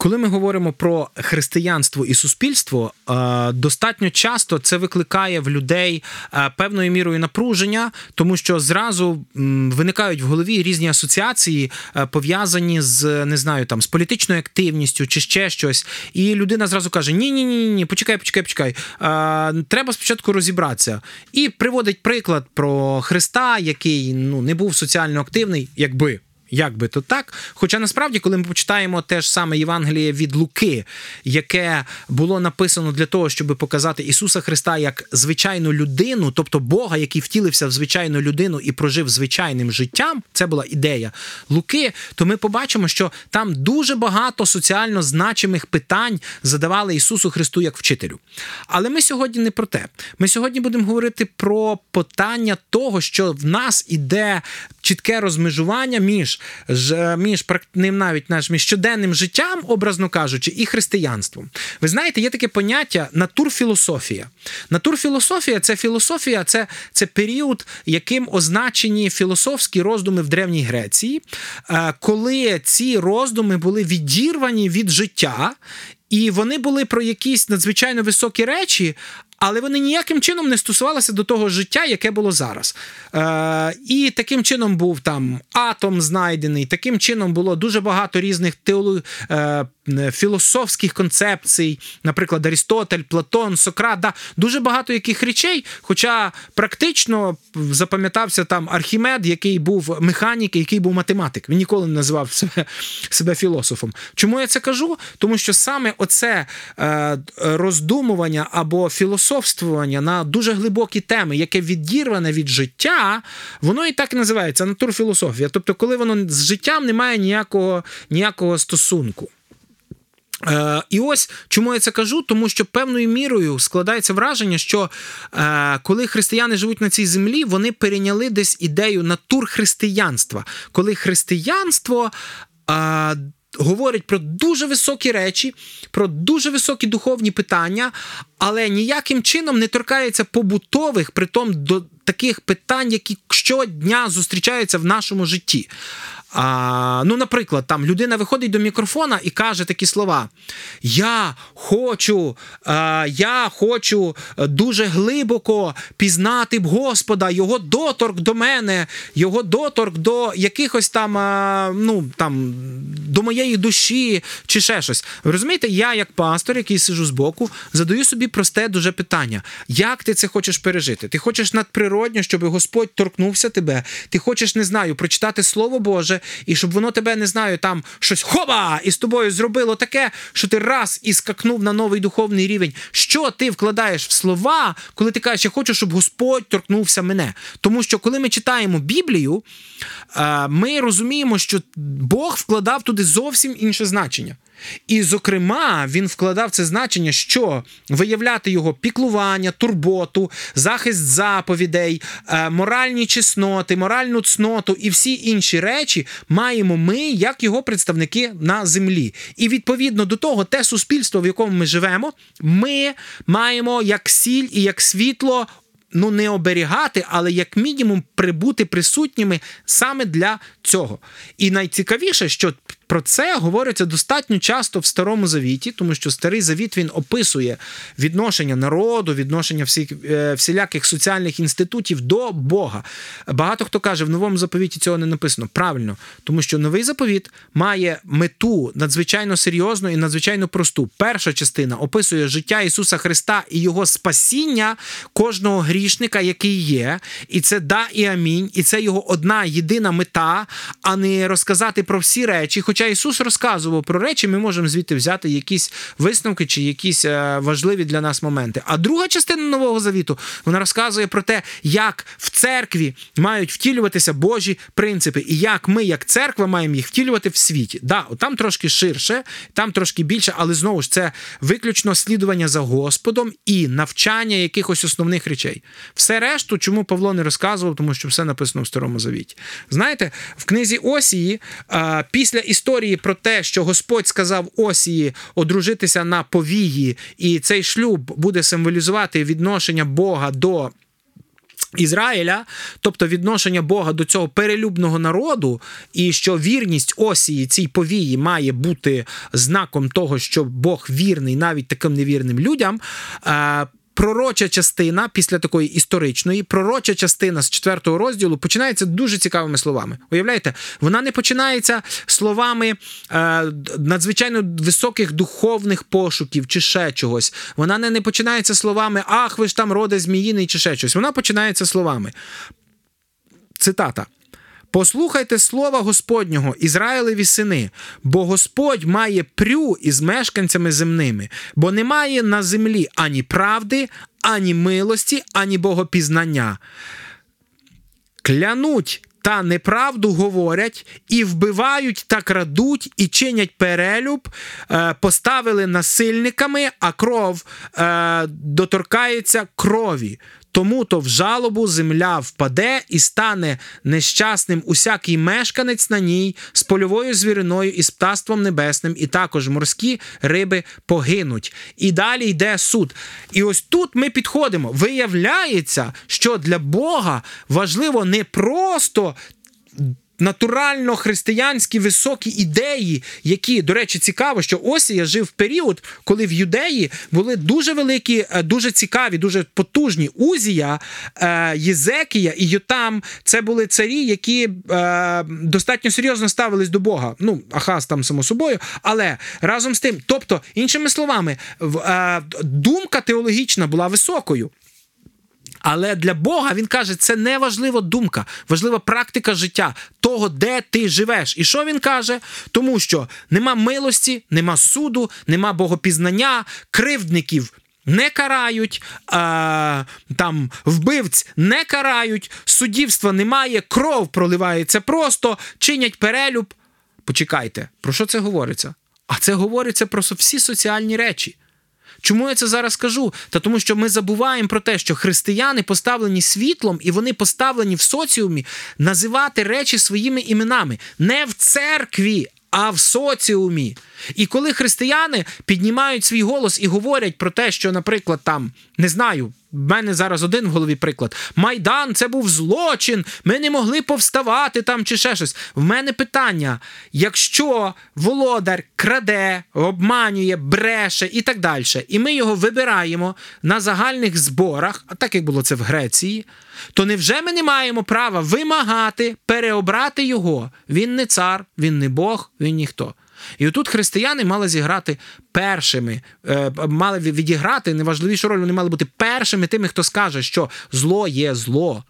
коли ми говоримо про християнство і суспільство, е, достатньо часто це викликає в людей е, певною мірою напруження, тому що зразу виникають в голові різні асоціації, е, пов'язані з не знаю, там з політичною активністю чи ще щось. І людина зразу каже: Ні, ні, ні, ні, почекай, почекай, почекай. Треба спочатку розібратися. І приводить приклад про Христа, який ну не був соціально активний, якби. Як би то так. Хоча насправді, коли ми почитаємо те ж саме Євангеліє від Луки, яке було написано для того, щоб показати Ісуса Христа як звичайну людину, тобто Бога, який втілився в звичайну людину і прожив звичайним життям, це була ідея Луки, то ми побачимо, що там дуже багато соціально значимих питань задавали Ісусу Христу як вчителю. Але ми сьогодні не про те. Ми сьогодні будемо говорити про питання того, що в нас іде чітке розмежування між між ним навіть наш між щоденним життям, образно кажучи, і християнством. Ви знаєте, є таке поняття натурфілософія. Натурфілософія це філософія, це, це період, яким означені філософські роздуми в Древній Греції, е, коли ці роздуми були відірвані від життя. І вони були про якісь надзвичайно високі речі, але вони ніяким чином не стосувалися до того життя, яке було зараз. Е, І таким чином був там атом знайдений, таким чином було дуже багато різних теолог... е, філософських концепцій, наприклад, Арістотель, Платон, Сократ, да, дуже багато яких речей. Хоча практично запам'ятався там Архімед, який був механік, який був математик. Він ніколи не називав себе себе філософом. Чому я це кажу? Тому що саме оце е, роздумування або філософствування на дуже глибокі теми, яке відірване від життя, воно і так називається натурфілософія. Тобто, коли воно з життям не має ніякого, ніякого стосунку. Е, І ось чому я це кажу, тому що певною мірою складається враження, що е, коли християни живуть на цій землі, вони перейняли десь ідею натурхристиянства, коли християнство. Е, Говорить про дуже високі речі, про дуже високі духовні питання, але ніяким чином не торкається побутових, притом до таких питань, які щодня зустрічаються в нашому житті. А, Ну, наприклад, там людина виходить до мікрофона і каже такі слова: Я хочу, а, я хочу дуже глибоко пізнати Господа, його доторк до мене, його доторк до якихось там, а, ну, там, до моєї душі чи ще щось. Ви розумієте, я, як пастор, який сижу збоку, задаю собі просте дуже питання: як ти це хочеш пережити? Ти хочеш надприродньо, щоб Господь торкнувся тебе? Ти хочеш, не знаю, прочитати Слово Боже і щоб воно тебе не знаю, там щось хоба і з тобою зробило таке, що ти раз і скакнув на новий духовний рівень. Що ти вкладаєш в слова, коли ти кажеш, я хочу, щоб Господь торкнувся мене? Тому що коли ми читаємо Біблію, е, ми розуміємо, що Бог вкладав туди зовсім інше значення. І, зокрема, він вкладав це значення, що виявляти його піклування, турботу, захист заповідей, е, моральні чесноти, моральну цноту і всі інші речі маємо ми, як його представники на землі. І відповідно до того, те суспільство, в якому ми живемо, ми маємо як сіль і як світло. Ну, не оберігати, але як мінімум прибути присутніми саме для цього. І найцікавіше, що про це говориться достатньо часто в старому завіті, тому що старий завіт він описує відношення народу, відношення всіх е, всіляких соціальних інститутів до Бога. Багато хто каже, в новому заповіті цього не написано. Правильно, тому що новий заповіт має мету надзвичайно серйозну і надзвичайно просту. Перша частина описує життя Ісуса Христа і Його спасіння кожного грішника, який є. І це да і амінь. І це його одна єдина мета, а не розказати про всі речі. Хоча Ісус розказував про речі, ми можемо звідти взяти якісь висновки чи якісь е, важливі для нас моменти. А друга частина Нового Завіту вона розказує про те, як в церкві мають втілюватися Божі принципи, і як ми, як церква, маємо їх втілювати в світі. Да, Там трошки ширше, там трошки більше, але знову ж це виключно слідування за Господом і навчання якихось основних речей. Все решту, чому Павло не розказував, тому що все написано в Старому Завіті. Знаєте, в книзі Осії після історії історії про те, що Господь сказав Осії одружитися на повії, і цей шлюб буде символізувати відношення Бога до Ізраїля, тобто відношення Бога до цього перелюбного народу, і що вірність осії цій повії має бути знаком того, що Бог вірний навіть таким невірним людям. Пророча частина після такої історичної, пророча частина з четвертого розділу починається дуже цікавими словами. Уявляєте, вона не починається словами е, надзвичайно високих духовних пошуків чи ще чогось. Вона не, не починається словами Ах, ви ж там роде зміїний чи ще щось. Вона починається словами. Цитата. Послухайте слова Господнього, Ізраїлеві сини, бо Господь має прю із мешканцями земними, бо немає на землі ані правди, ані милості, ані богопізнання. Клянуть та неправду говорять, і вбивають та крадуть, і чинять перелюб, е, поставили насильниками, а кров е, доторкається крові. Тому то в жалобу земля впаде і стане нещасним усякий мешканець на ній з польовою звіриною і з птаством небесним, і також морські риби погинуть. І далі йде суд. І ось тут ми підходимо. Виявляється, що для Бога важливо не просто натурально християнські високі ідеї, які, до речі, цікаво, що Осія жив в період, коли в юдеї були дуже великі, е, дуже цікаві, дуже потужні Узія, е, Єзекія і Йотам. Це були царі, які е, достатньо серйозно ставились до Бога. Ну, Ахаз там само собою, але разом з тим, тобто, іншими словами, думка теологічна була високою. Але для Бога він каже, це не важлива думка, важлива практика життя того, де ти живеш. І що він каже? Тому що нема милості, нема суду, нема богопізнання, кривдників. Не карають, а, там вбивць не карають, суддівства немає, кров проливається просто, чинять перелюб. Почекайте, про що це говориться? А це говориться про всі соціальні речі. Чому я це зараз кажу? Та тому, що ми забуваємо про те, що християни поставлені світлом і вони поставлені в соціумі називати речі своїми іменами не в церкві, а в соціумі. І коли християни піднімають свій голос і говорять про те, що, наприклад, там не знаю, в мене зараз один в голові приклад: Майдан це був злочин, ми не могли повставати там чи ще щось. В мене питання: якщо володар краде, обманює, бреше і так далі, і ми його вибираємо на загальних зборах, а так як було це в Греції, то невже ми не маємо права вимагати переобрати його? Він не цар, він не Бог, він ніхто. І отут християни мали зіграти першими, е, мали відіграти найважливішу роль, вони мали бути першими тими, хто скаже, що зло є зло.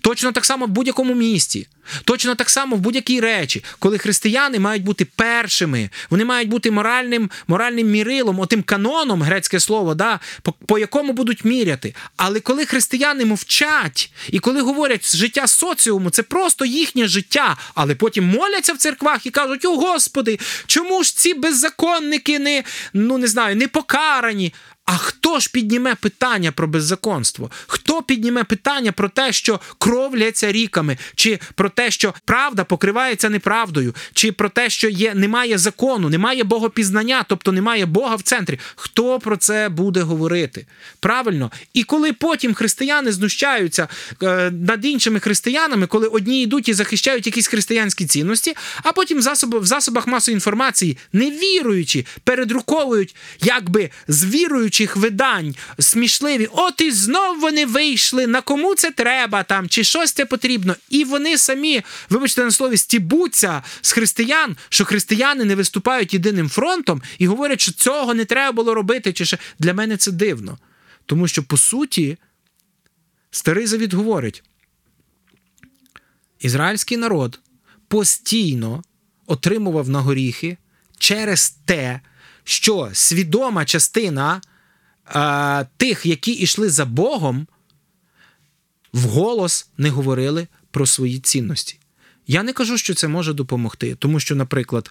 Точно так само в будь-якому місті, точно так само в будь-якій речі, коли християни мають бути першими, вони мають бути моральним моральним мірилом, отим каноном, грецьке слово, да, по, по якому будуть міряти. Але коли християни мовчать і коли говорять життя соціуму, це просто їхнє життя, але потім моляться в церквах і кажуть: О Господи, чому ж ці беззаконники не ну не знаю, не покарані? А хто ж підніме питання про беззаконство? Хто підніме питання про те, що кров лється ріками, чи про те, що правда покривається неправдою, чи про те, що є, немає закону, немає богопізнання, тобто немає Бога в центрі? Хто про це буде говорити? Правильно? І коли потім християни знущаються е, над іншими християнами, коли одні йдуть і захищають якісь християнські цінності, а потім в, засоб, в засобах масової інформації, не віруючи, передруковують, якби з віруючи інших видань смішливі. От і знов вони вийшли, на кому це треба там, чи щось це потрібно. І вони самі, вибачте на слові, стібуться з християн, що християни не виступають єдиним фронтом і говорять, що цього не треба було робити. Чи ще Для мене це дивно. Тому що, по суті, старий завіт говорить: ізраїльський народ постійно отримував на горіхи через те, що свідома частина а, тих, які йшли за Богом, вголос не говорили про свої цінності. Я не кажу, що це може допомогти, тому що, наприклад,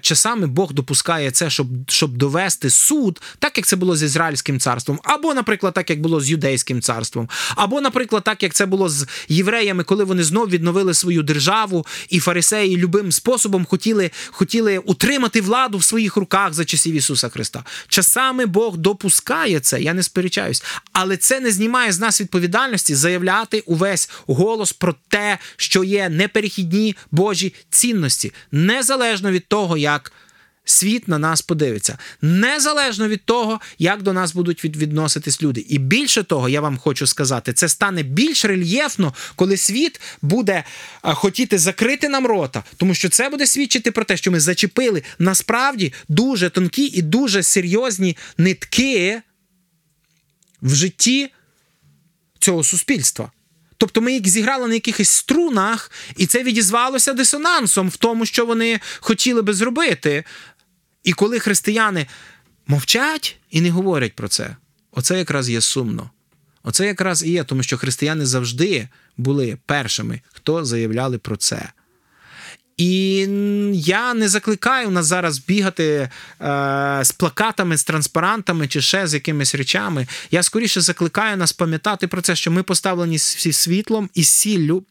часами Бог допускає це, щоб щоб довести суд, так як це було з Ізраїльським царством, або, наприклад, так як було з юдейським царством, або, наприклад, так як це було з євреями, коли вони знов відновили свою державу, і фарисеї любим способом хотіли, хотіли утримати владу в своїх руках за часів Ісуса Христа. Часами Бог допускає це, я не сперечаюсь, але це не знімає з нас відповідальності заявляти увесь голос про те, що є неперехідні Божі цінності, незалежно від того, як світ на нас подивиться, незалежно від того, як до нас будуть відноситись люди. І більше того, я вам хочу сказати, це стане більш рельєфно, коли світ буде хотіти закрити нам рота, тому що це буде свідчити про те, що ми зачепили насправді дуже тонкі і дуже серйозні нитки в житті цього суспільства. Тобто ми їх зіграли на якихось струнах, і це відізвалося дисонансом в тому, що вони хотіли би зробити. І коли християни мовчать і не говорять про це, оце якраз є сумно. Оце якраз і є, тому що християни завжди були першими, хто заявляли про це. І я не закликаю нас зараз бігати е, з плакатами, з транспарантами чи ще з якимись речами. Я скоріше закликаю нас пам'ятати про це, що ми поставлені всі світлом і сіллю.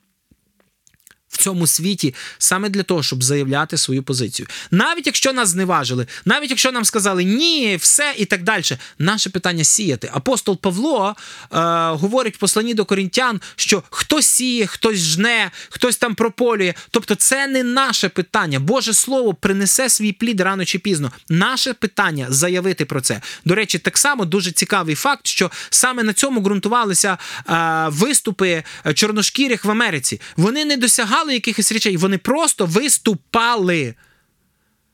В цьому світі саме для того, щоб заявляти свою позицію. Навіть якщо нас зневажили, навіть якщо нам сказали ні, все і так далі, наше питання сіяти. Апостол Павло е, говорить в посланні до корінтян, що хтось сіє, хтось жне, хтось там прополює. Тобто, це не наше питання. Боже Слово принесе свій плід рано чи пізно. Наше питання заявити про це. До речі, так само дуже цікавий факт, що саме на цьому ґрунтувалися е, виступи чорношкірих в Америці. Вони не досягали якихось речей, вони просто виступали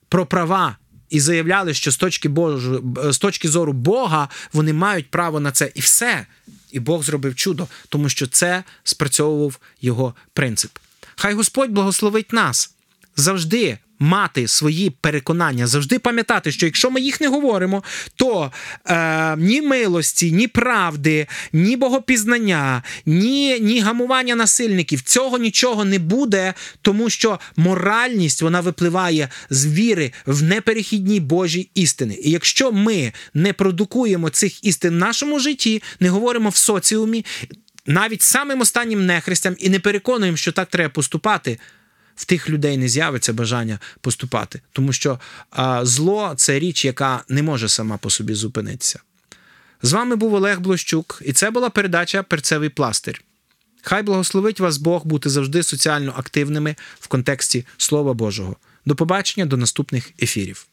про права. І заявляли, що з точки Божу, з точки зору Бога вони мають право на це і все. І Бог зробив чудо, тому що це спрацьовував його принцип. Хай Господь благословить нас завжди мати свої переконання, завжди пам'ятати, що якщо ми їх не говоримо, то е, ні милості, ні правди, ні богопізнання, ні, ні гамування насильників цього нічого не буде, тому що моральність вона випливає з віри в неперехідні Божі істини. І якщо ми не продукуємо цих істин в нашому житті, не говоримо в соціумі, навіть самим останнім нехристям і не переконуємо, що так треба поступати в тих людей не з'явиться бажання поступати, тому що зло це річ, яка не може сама по собі зупинитися. З вами був Олег Блощук, і це була передача Перцевий пластир. Хай благословить вас Бог бути завжди соціально активними в контексті Слова Божого. До побачення, до наступних ефірів.